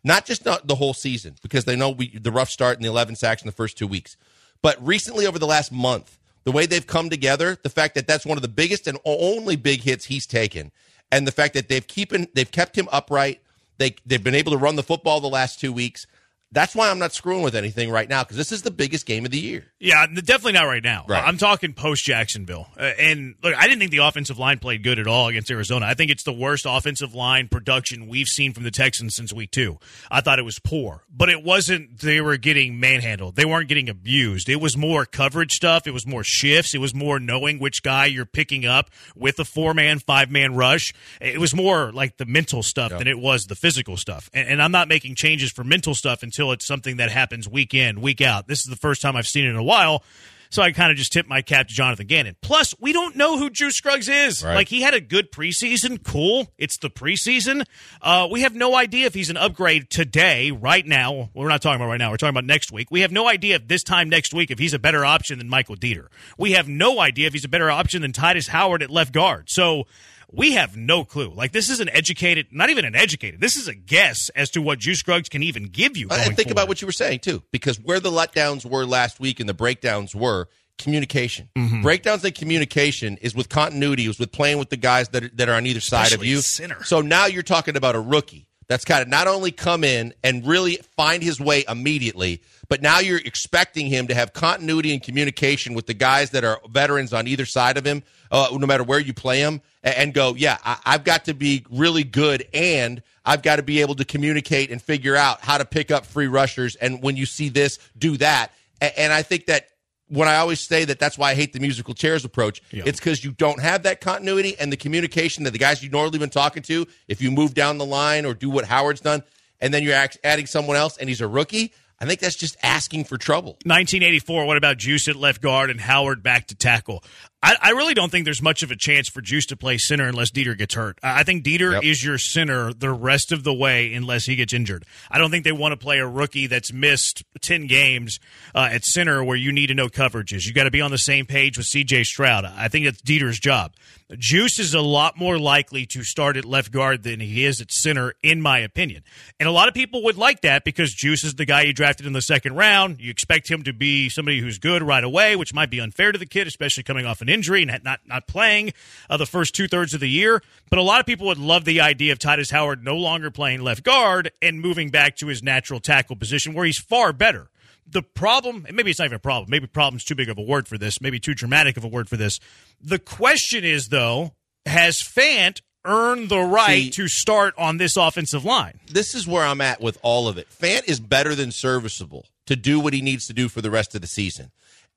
C: not just not the whole season, because they know we, the rough start and the 11 sacks in the first two weeks, but recently over the last month, the way they've come together, the fact that that's one of the biggest and only big hits he's taken, and the fact that they've keeping they've kept him upright. They they've been able to run the football the last two weeks. That's why I'm not screwing with anything right now because this is the biggest game of the year.
D: Yeah, definitely not right now.
C: Right.
D: I'm talking post Jacksonville. Uh, and look, I didn't think the offensive line played good at all against Arizona. I think it's the worst offensive line production we've seen from the Texans since week two. I thought it was poor, but it wasn't they were getting manhandled. They weren't getting abused. It was more coverage stuff. It was more shifts. It was more knowing which guy you're picking up with a four man, five man rush. It was more like the mental stuff than it was the physical stuff. And, and I'm not making changes for mental stuff until it's something that happens week in, week out. This is the first time I've seen it in a while. So I kind of just tip my cap to Jonathan Gannon. Plus, we don't know who Juice Scruggs is.
C: Right.
D: Like he had a good preseason, cool. It's the preseason. Uh, we have no idea if he's an upgrade today, right now. We're not talking about right now. We're talking about next week. We have no idea if this time next week if he's a better option than Michael Deiter. We have no idea if he's a better option than Tytus Howard at left guard. So we have no clue. Like this is an educated, not even an educated. This is a guess as to what Juice Scruggs can even give you. Going
C: and think about what you were saying too, because where the letdowns were last week and the breakdowns were communication.
D: Mm-hmm.
C: Breakdowns in communication is with continuity, is with playing with the guys that are, that are on either side of you.
D: center.
C: So now you're talking about a rookie that's got to not only come in and really find his way immediately, but now you're expecting him to have continuity and communication with the guys that are veterans on either side of him, uh, no matter where you play him, and go, yeah, I- I've got to be really good and I've got to be able to communicate and figure out how to pick up free rushers. And when you see this, do that. And I think that when I always say that that's why I hate the musical chairs approach, it's because you don't have that continuity and the communication that the guys you've normally been talking to, if you move down the line or do what Howard's done, and then you're adding someone else and he's a rookie, I think that's just asking for trouble.
D: 1984. What about Juice at left guard and Howard back to tackle? I, I really don't think there's much of a chance for Juice to play center unless Deiter gets hurt. I think Deiter
C: Yep.
D: is your center the rest of the way unless he gets injured. I don't think they want to play a rookie that's missed 10 games uh, at center where you need to know coverages. You got to be on the same page with CJ Stroud. I think that's Deiter's job. Juice is a lot more likely to start at left guard than he is at center, in my opinion. And a lot of people would like that because Juice is the guy you drafted in the second round. You expect him to be somebody who's good right away, which might be unfair to the kid, especially coming off an injury and not not playing uh, the first two thirds of the year. But a lot of people would love the idea of Tytus Howard no longer playing left guard and moving back to his natural tackle position, where he's far better the problem, and maybe it's not even a problem, maybe problem's too big of a word for this, maybe too dramatic of a word for this. The question is, though, has Fant earned the right
C: See-
D: to start on this offensive line?
C: This is where I'm at with all of it. Fant is better than serviceable to do what he needs to do for the rest of the season.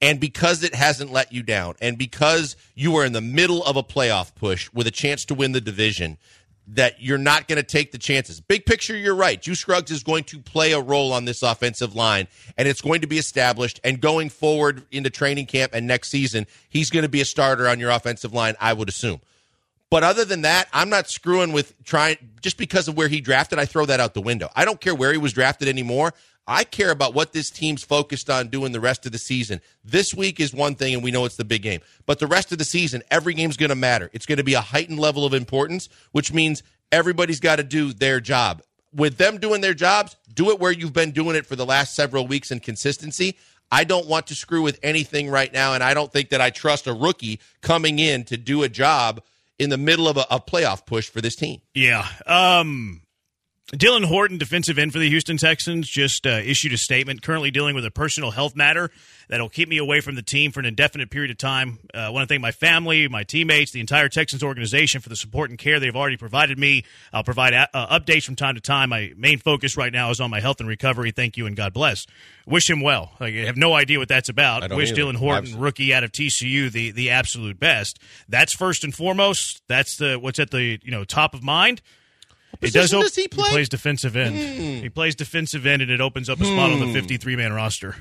C: And because it hasn't let you down, and because you are in the middle of a playoff push with a chance to win the division, that you're not going to take the chances. Big picture, you're right. Juice Scruggs is going to play a role on this offensive line, and it's going to be established. And going forward into training camp and next season, he's going to be a starter on your offensive line, I would assume. But other than that, I'm not screwing with trying just because of where he drafted. I throw that out the window. I don't care where he was drafted anymore. I care about what this team's focused on doing the rest of the season. This week is one thing, and we know it's the big game. But the rest of the season, every game's going to matter. It's going to be a heightened level of importance, which means everybody's got to do their job. With them doing their jobs, do it where you've been doing it for the last several weeks in consistency. I don't want to screw with anything right now, and I don't think that I trust a rookie coming in to do a job in the middle of a, a playoff push for this team.
D: Yeah. Um, Dylan Horton, defensive end for the Houston Texans, just uh, issued a statement currently dealing with a personal health matter that'll keep me away from the team for an indefinite period of time. Uh, I want to thank my family, my teammates, the entire Texans organization for the support and care they've already provided me. I'll provide a- uh, updates from time to time. My main focus right now is on my health and recovery. Thank you and God bless. Wish him well. I have no idea what that's about.
C: I
D: Wish
C: either.
D: Dylan Horton,
C: Absolutely.
D: rookie out of TCU, the the absolute best. That's first and foremost. That's the what's at the you know top of mind. It does. op-
C: does he play?
D: plays defensive end. He plays defensive end, and it opens up a spot on the
C: Hmm.
D: 53 man roster.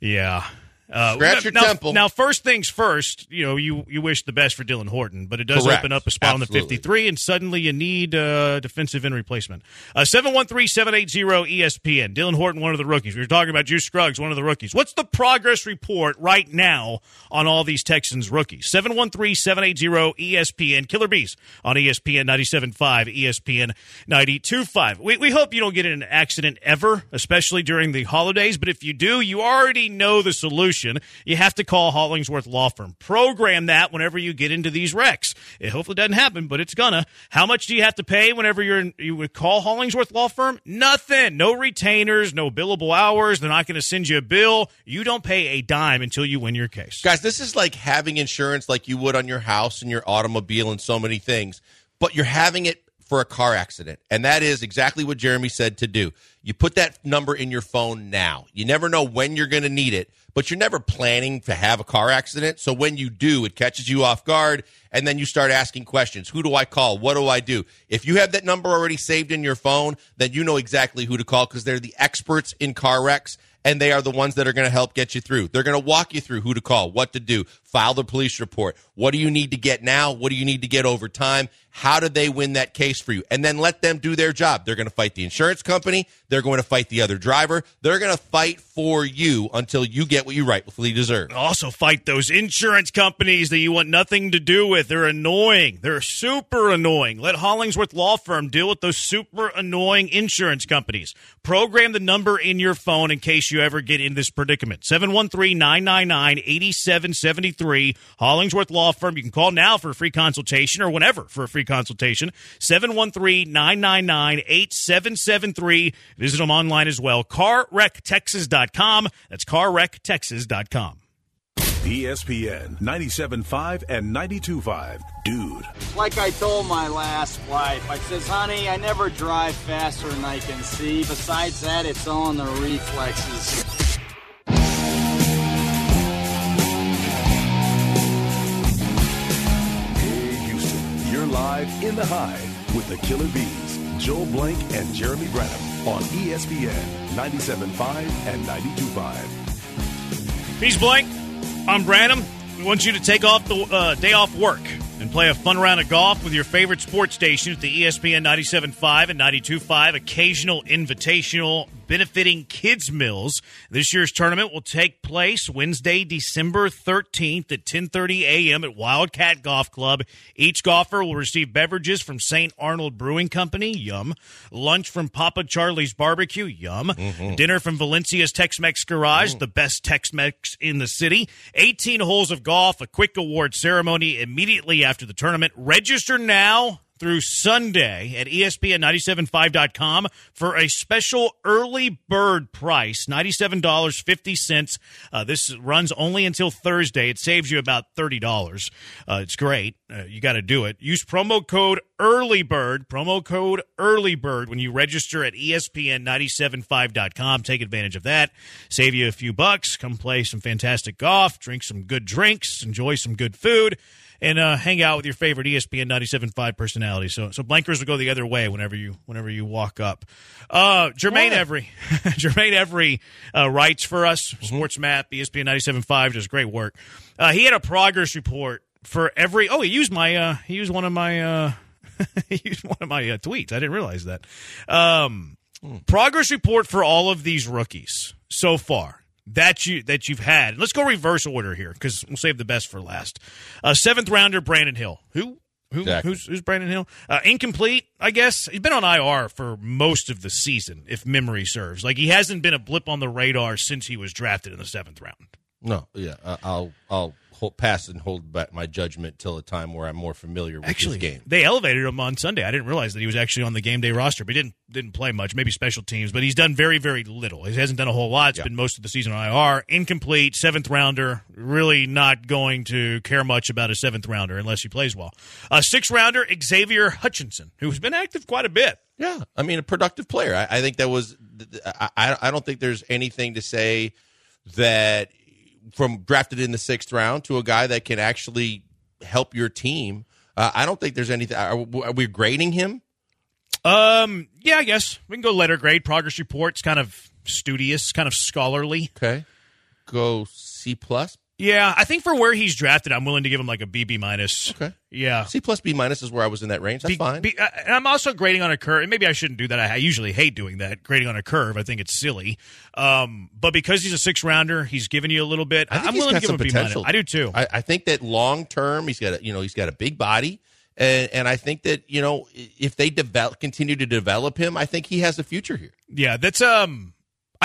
D: Yeah. Uh,
C: Scratch your
D: now,
C: temple.
D: Now, first things first, you know, you, you wish the best for Dylan Horton, but it does
C: Correct.
D: open up a spot on the 53, and suddenly you need uh, defensive end replacement. Uh, 713 780 ESPN. Dylan Horton, one of the rookies. We were talking about Juice Scruggs, one of the rookies. What's the progress report right now on all these Texans rookies? 713 780 ESPN. Killer B's on ESPN 97.5, ESPN 92.5. We, we hope you don't get in an accident ever, especially during the holidays, but if you do, you already know the solution solution, you have to call Hollingsworth Law Firm. Program that whenever you get into these wrecks. It hopefully doesn't happen, but it's gonna. How much do you have to pay whenever you're in, you would call Hollingsworth Law Firm? Nothing. No retainers, no billable hours. They're not going to send you a bill. You don't pay a dime until you win your case.
C: Guys, this is like having insurance like you would on your house and your automobile and so many things, but you're having it for a car accident. And that is exactly what Jeremy said to do. You put that number in your phone now. You never know when you're going to need it, but you're never planning to have a car accident. So when you do, it catches you off guard. And then you start asking questions. Who do I call? What do I do? If you have that number already saved in your phone, then you know exactly who to call because they're the experts in car wrecks and they are the ones that are going to help get you through. They're going to walk you through who to call, what to do, file the police report. What do you need to get now? What do you need to get over time? How do they win that case for you? And then let them do their job. They're going to fight the insurance company. They're going to fight the other driver. They're going to fight for you until you get what you rightfully deserve.
D: Also, fight those insurance companies that you want nothing to do with. They're annoying. They're super annoying. Let Hollingsworth Law Firm deal with those super annoying insurance companies. Program the number in your phone in case you ever get in this predicament 713 999 8773. Hollingsworth Law Firm. You can call now for a free consultation or whenever for a free consultation. 713 999 8773. Visit them online as well. CarWreckTexas.com. That's CarWreckTexas.com.
A: ESPN 97.5 and 92.5. Dude.
B: Like I told my last wife, I says, honey, I never drive faster than I can see. Besides that, it's all in the reflexes.
A: Live in the hive with the Killer B's, Joel Blank and Jeremy Branham on ESPN 97.5 and 92.5.
D: He's Blank. I'm Branham. We want you to take off the uh, day off work and play a fun round of golf with your favorite sports station at the ESPN 97.5 and 92.5 occasional invitational benefiting Kids' Meals. This year's tournament will take place Wednesday, December 13th at 10:30 a.m. at Wildcat Golf Club. Each golfer will receive beverages from St. Arnold Brewing Company, yum. Lunch from Papa Charlie's Barbecue, yum. Mm-hmm. Dinner from Valencia's Tex-Mex Garage, mm. the best Tex-Mex in the city. 18 holes of golf, a quick award ceremony immediately after the tournament. Register now through Sunday at E ESPN975.com for a special early bird price, $97.50. Uh, this runs only until Thursday. It saves you about $30. Uh, it's great. Uh, you got to do it. Use promo code EARLYBIRD, promo code EARLYBIRD when you register at E ESPN975.com. Take advantage of that. Save you a few bucks. Come play some fantastic golf, drink some good drinks, enjoy some good food and uh, hang out with your favorite ESPN 97.5 personality. So, so blankers will go the other way whenever you whenever you walk up. Uh, Jermaine Every, Jermaine Every uh, writes for us. Sports Map, ESPN 97.5 does great work. Uh, he had a progress report for every. Oh, he used my. Uh, he used one of my. Uh, he used one of my uh, tweets. I didn't realize that. Um, Progress report for all of these rookies so far that you that you've had. Let's go reverse order here because we'll save the best for last. Uh, seventh rounder Brandon Hill. Who? Who,
C: Exactly.
D: who's, who's Brandon Hill? Uh, incomplete, I guess. He's been on IR for most of the season, if memory serves. Like he hasn't been a blip on the radar since he was drafted in the seventh round.
C: No, yeah, I- I'll I'll hold, pass and hold back my judgment till a time where I'm more familiar with
D: Actually,
C: this game.
D: they elevated him on Sunday. I didn't realize that he was actually on the game day roster, but he didn't didn't play much. Maybe special teams, but he's done very very little. He hasn't done a whole lot. It's
C: Yeah.
D: been most of the season on IR. Incomplete, seventh rounder. Really not going to care much about a seventh rounder unless he plays well. A sixth rounder Xavier Hutchinson, who's been active quite a bit.
C: Yeah, I mean a productive player. I, I think that was. I, I I don't think there's anything to say that from drafted in the sixth round to a guy that can actually help your team. Uh, I don't think there's anything. Are, are we grading him?
D: Um, yeah, I guess we can go letter grade. Progress reports, kind of studious, kind of scholarly.
C: Okay, go C plus.
D: Yeah, I think for where he's drafted, I'm willing to give him like a BB minus.
C: Okay.
D: Yeah.
C: C plus B minus is where I was in that range. That's
D: Be-
C: fine.
D: uh, and I'm also grading on a curve. and Maybe I shouldn't do that. I, I usually hate doing that, grading on a curve. I think it's silly. Um, but because he's a six rounder, he's giving you a little bit.
C: I
D: am willing to give him a B
C: potential.
D: minus. I do too.
C: I, I think that long term, he's got a, you know he's got a big body, and and I think that you know if they develop continue to develop him, I think he has a future here.
D: yeah, that's um.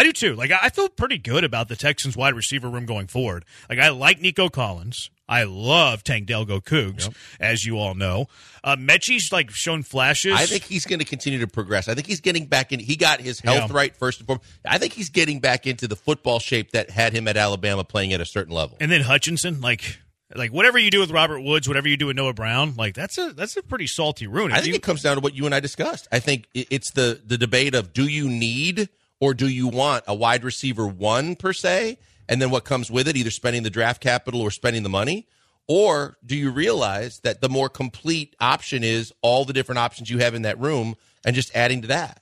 D: I do too. Like I feel pretty good about the Texans wide receiver room going forward. Like I like Nico Collins. I love Tank Delgo Cougs, yep. as you all know. Uh, Metchie's like shown flashes.
C: I think he's going to continue to progress. I think he's getting back in. He got his health yeah. right first and foremost. I think he's getting back into the football shape that had him at Alabama playing at a certain level.
D: And then Hutchinson, like like whatever you do with Robert Woods, whatever you do with Noah Brown, like that's a that's a pretty salty rune.
C: I think
D: you,
C: it comes down to what you and I discussed. I think it's the the debate of do you need or do you want a wide receiver one per se, and then what comes with it, either spending the draft capital or spending the money, or do you realize that the more complete option is all the different options you have in that room and just adding to that?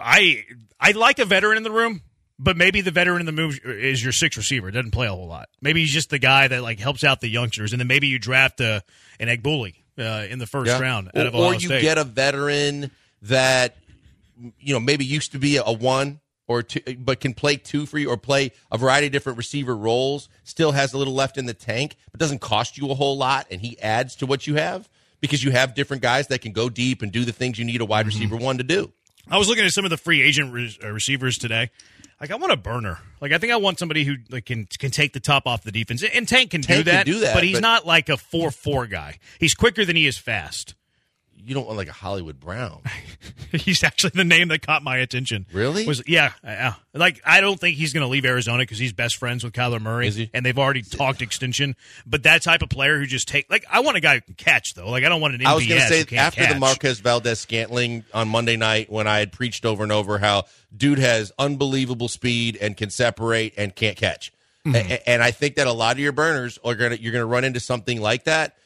D: I I like a veteran in the room, but maybe the veteran in the move is your sixth receiver. Doesn't play a whole lot. Maybe he's just the guy that like helps out the youngsters, and then maybe you draft a, an Egbuka uh, in the first
C: yeah.
D: round
C: or, or you
D: State.
C: get a veteran that you know maybe used to be a one or two, but can play two for you or play a variety of different receiver roles, still has a little left in the tank, but doesn't cost you a whole lot, and he adds to what you have because you have different guys that can go deep and do the things you need a wide mm-hmm. receiver one to do.
D: I was looking at some of the free agent re- uh, receivers today. Like I want a burner. Like I think I want somebody who like can can take the top off the defense. And Tank can,
C: Tank
D: do, that,
C: can do that,
D: but he's
C: but...
D: not like a four four guy. He's quicker than he is fast
C: you don't want like a Hollywood Brown.
D: he's actually the name that caught my attention.
C: Really?
D: Was yeah, yeah. Like I don't think he's going to leave Arizona because he's best friends with Kyler Murray, and they've already talked extension. But that type of player who just take like I want a guy who can catch though. Like I don't want an.
C: I was
D: going to
C: say after
D: catch.
C: the Marquez Valdes-Scantling on Monday night when I had preached over and over how dude has unbelievable speed and can separate and can't catch. Mm-hmm. And I think that a lot of your burners are gonna you're gonna run into something like that.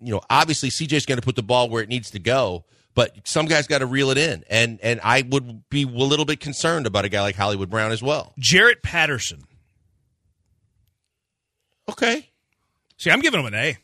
C: You know, obviously CJ's going to put the ball where it needs to go but some guys got to reel it in, and and I would be a little bit concerned about a guy like Hollywood Brown as well.
D: Jarrett Patterson.
C: Okay.
D: See, I'm giving him an A.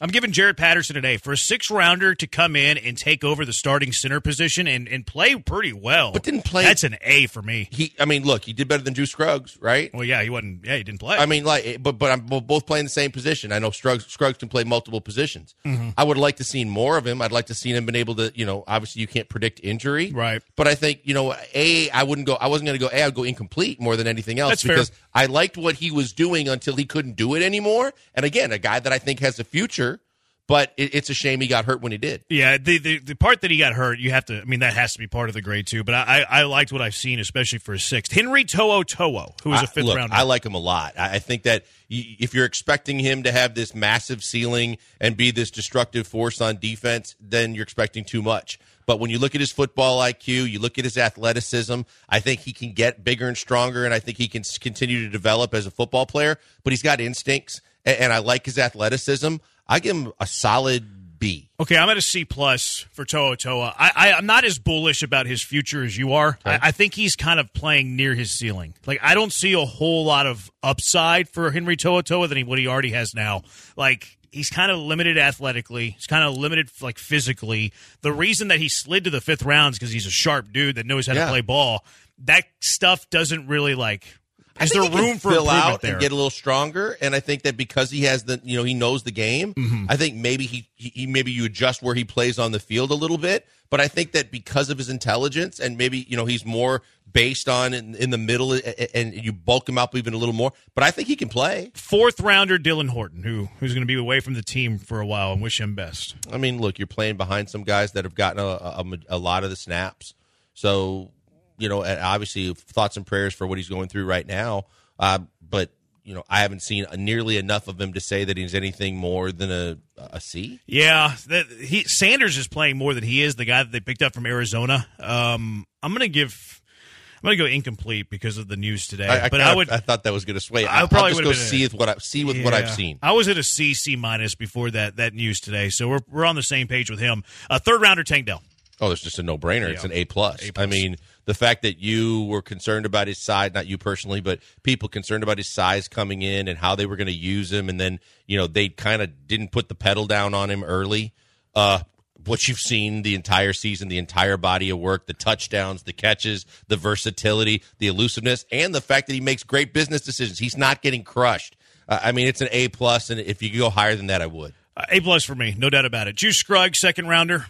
D: I'm giving Jarrett Patterson an A for a six rounder to come in and take over the starting center position and, and play pretty well.
C: But didn't play.
D: That's an A for me.
C: He, I mean, look, he did better than Drew Scruggs, right?
D: Well, yeah, he wasn't. Yeah, he didn't play.
C: I mean, like, but but I'm both playing the same position. I know Scruggs, Scruggs can play multiple positions. Mm-hmm. I would like to see more of him. I'd like to see him been able to, you know, obviously you can't predict injury,
D: right?
C: But I think you know, a I wouldn't go. I wasn't going to go. A I'd go incomplete more than anything else
D: That's
C: because
D: fair.
C: I liked what he was doing until he couldn't do it anymore. And again, a guy that I think has a future but it, it's a shame he got hurt when he did.
D: Yeah, the, the, the part that he got hurt, you have to. I mean, that has to be part of the grade too. But I I, I liked what I've seen, especially for a sixth. Henry To'o To'o, who was a fifth
C: look,
D: round.
C: I like him a lot. I, I think that if you're expecting him to have this massive ceiling and be this destructive force on defense, then you're expecting too much. But when you look at his football IQ, you look at his athleticism, I think he can get bigger and stronger, and I think he can continue to develop as a football player. But he's got instincts, and, and I like his athleticism. I give him a solid B.
D: Okay, I'm at a C plus for To'o To'o. I, I am not as bullish about his future as you are. Okay. I, I, think he's kind of playing near his ceiling. Like I don't see a whole lot of upside for Henry To'o To'o than he, what he already has now. Like he's kind of limited athletically. He's kind of limited like physically. The reason that he slid to the fifth round is because he's a sharp dude that knows how yeah. to play ball. That stuff doesn't really like is there room for
C: fill out
D: there?
C: and get a little stronger? And I think that because he has the, you know, he knows the game. Mm-hmm. I think maybe he, he, maybe you adjust where he plays on the field a little bit. But I think that because of his intelligence and maybe you know he's more based on in, in the middle and you bulk him up even a little more. But I think he can play.
D: Fourth rounder Dylan Horton, who who's going to be away from the team for a while, and wish him best.
C: I mean, look, you're playing behind some guys that have gotten a, a, a lot of the snaps, so you know, obviously thoughts and prayers for what he's going through right now. Uh, but you know, I haven't seen nearly enough of him to say that he's anything more than a a C.
D: Yeah, that, he Sanders is playing more than he is. The guy that they picked up from Arizona. Um, I'm going to give. I'm going to go incomplete because of the news today.
C: I, I
D: but
C: I
D: would.
C: I thought that was going to sway.
D: I probably
C: would go see with what I see with
D: yeah.
C: what I've seen.
D: I was at a C C minus before that that news today, so we're we're on the same page with him. A third rounder Tank Dell.
C: Oh, it's just a no brainer. Yeah. It's an A plus. I mean, the fact that you were concerned about his size, not you personally, but people concerned about his size coming in and how they were going to use him, and then you know they kind of didn't put the pedal down on him early. Uh, what you've seen the entire season, the entire body of work, the touchdowns, the catches, the versatility, the elusiveness, and the fact that he makes great business decisions. He's not getting crushed. Uh, I mean, it's an A plus, and if you go higher than that, I would.
D: Uh, a plus for me, no doubt about it. Juice Scruggs, second rounder.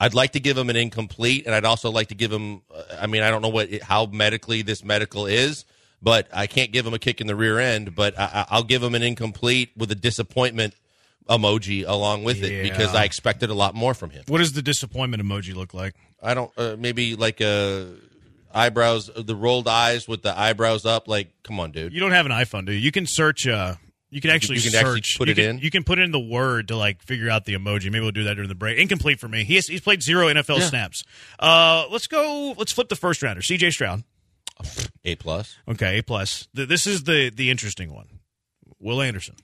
C: I'd like to give him an incomplete, and I'd also like to give him. Uh, I mean, I don't know what how medically this medical is, but I can't give him a kick in the rear end. But I, I'll give him an incomplete with a disappointment emoji along with it because I expected a lot more from him.
D: What does the disappointment emoji look like?
C: I don't uh, maybe like a eyebrows, the rolled eyes with the eyebrows up. Like, come on, dude.
D: You don't have an iPhone, do you? You can search. Uh, you can actually
C: you can
D: search.
C: actually put
D: you
C: it
D: can,
C: in?
D: You can put in the word to like figure out the emoji. Maybe we'll do that during the break. Incomplete for me. He has, he's played zero NFL snaps. Uh, let's go. Let's flip the first rounder. C.J. Stroud.
C: A plus.
D: Okay, A plus. Th- This is the the interesting one. Will Anderson.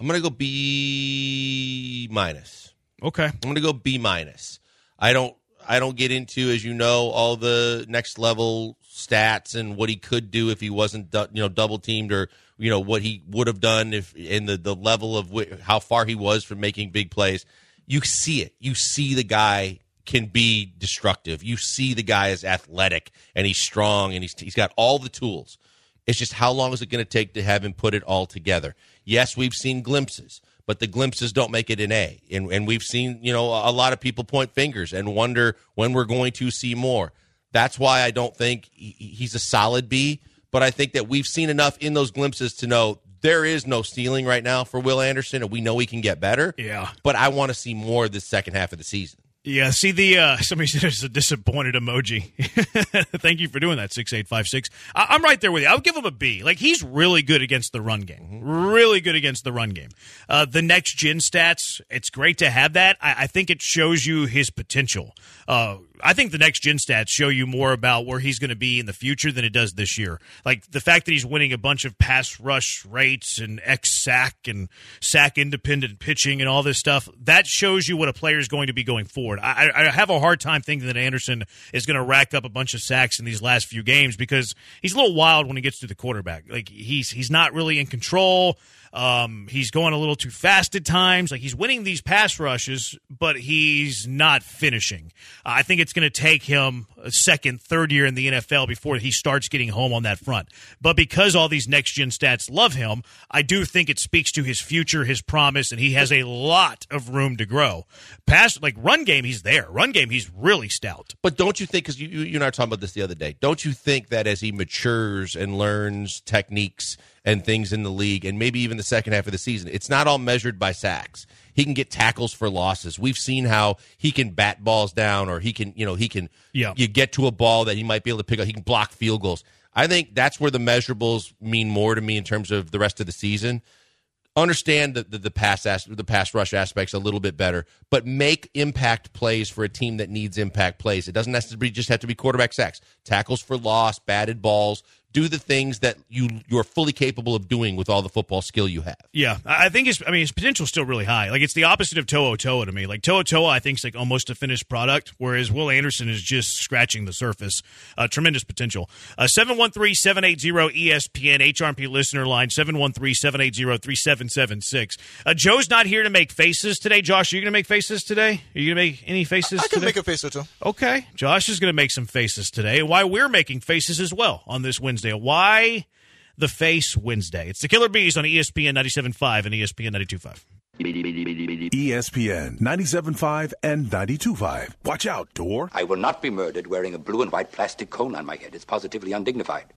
C: I'm gonna go B minus.
D: Okay.
C: I'm gonna go B minus. I don't I don't get into, as you know, all the next level stats and what he could do if he wasn't you know double teamed or you know what he would have done if in the the level of wh- how far he was from making big plays. You see it. You see the guy can be destructive. You see the guy is athletic and he's strong and he's he's got all the tools. It's just how long is it going to take to have him put it all together? Yes, we've seen glimpses, but the glimpses don't make it an A. And, and we've seen, you know, a lot of people point fingers and wonder when we're going to see more. That's why I don't think he's a solid B, but I think that we've seen enough in those glimpses to know there is no ceiling right now for Will Anderson, and we know he can get better.
D: Yeah.
C: But I want to see more this second half of the season.
D: Yeah, see the uh somebody said it's a disappointed emoji. Thank you for doing that, six eight five six. I'm right there with you. I would give him a B. Like he's really good against the run game. Really good against the run game. Uh the next gen stats, it's great to have that. I, I think it shows you his potential. Uh I think the next gen stats show you more about where he's going to be in the future than it does this year. Like the fact that he's winning a bunch of pass rush rates and X sack and sack independent pitching and all this stuff, that shows you what a player is going to be going forward. I, I have a hard time thinking that Anderson is going to rack up a bunch of sacks in these last few games because he's a little wild when he gets to the quarterback. Like he's he's not really in control. Um, he's going a little too fast at times. Like he's winning these pass rushes, but he's not finishing. Uh, I think it's going to take him a second, third year in the NFL before he starts getting home on that front. But because all these next gen stats love him, I do think it speaks to his future, his promise, and he has a lot of room to grow. Pass like run game, he's there. Run game, he's really stout.
C: But don't you think, because you, you, and I were talking about this the other day, don't you think that as he matures and learns techniques and things in the league, and maybe even the second half of the season, it's not all measured by sacks. He can get tackles for losses. We've seen how he can bat balls down, or he can, you know, he can,
D: Yeah.
C: you get to a ball that he might be able to pick up. He can block field goals. I think that's where the measurables mean more to me in terms of the rest of the season understand the, the, the pass as, the pass rush aspects a little bit better, but make impact plays for a team that needs impact plays. It doesn't necessarily just have to be quarterback sacks, tackles for loss, batted balls. Do the things that you you're fully capable of doing with all the football skill you have.
D: Yeah, I I think his. I mean, his potential's still really high. Like it's the opposite of To'o To'o to me. Like To'o To'o, I think is like almost a finished product, whereas Will Anderson is just scratching the surface. Uh, tremendous potential. Uh, Seven one three seven eight zero ESPN HRP listener line seven one three seven eight zero three seven seven six. Uh, Joe's not here to make faces today. Josh, are you going to make faces today? Are you going to make any faces?
G: I can
D: today?
G: make a face or two.
D: Okay. Josh is going to make some faces today. Why we're making faces as well on this Wednesday. Why the Face Wednesday? It's the Killer B's on ESPN 97.5 and ESPN 92.5.
A: ESPN 97.5 and 92.5. Watch out, door.
H: I will not be murdered wearing a blue and white plastic cone on my head. It's positively undignified.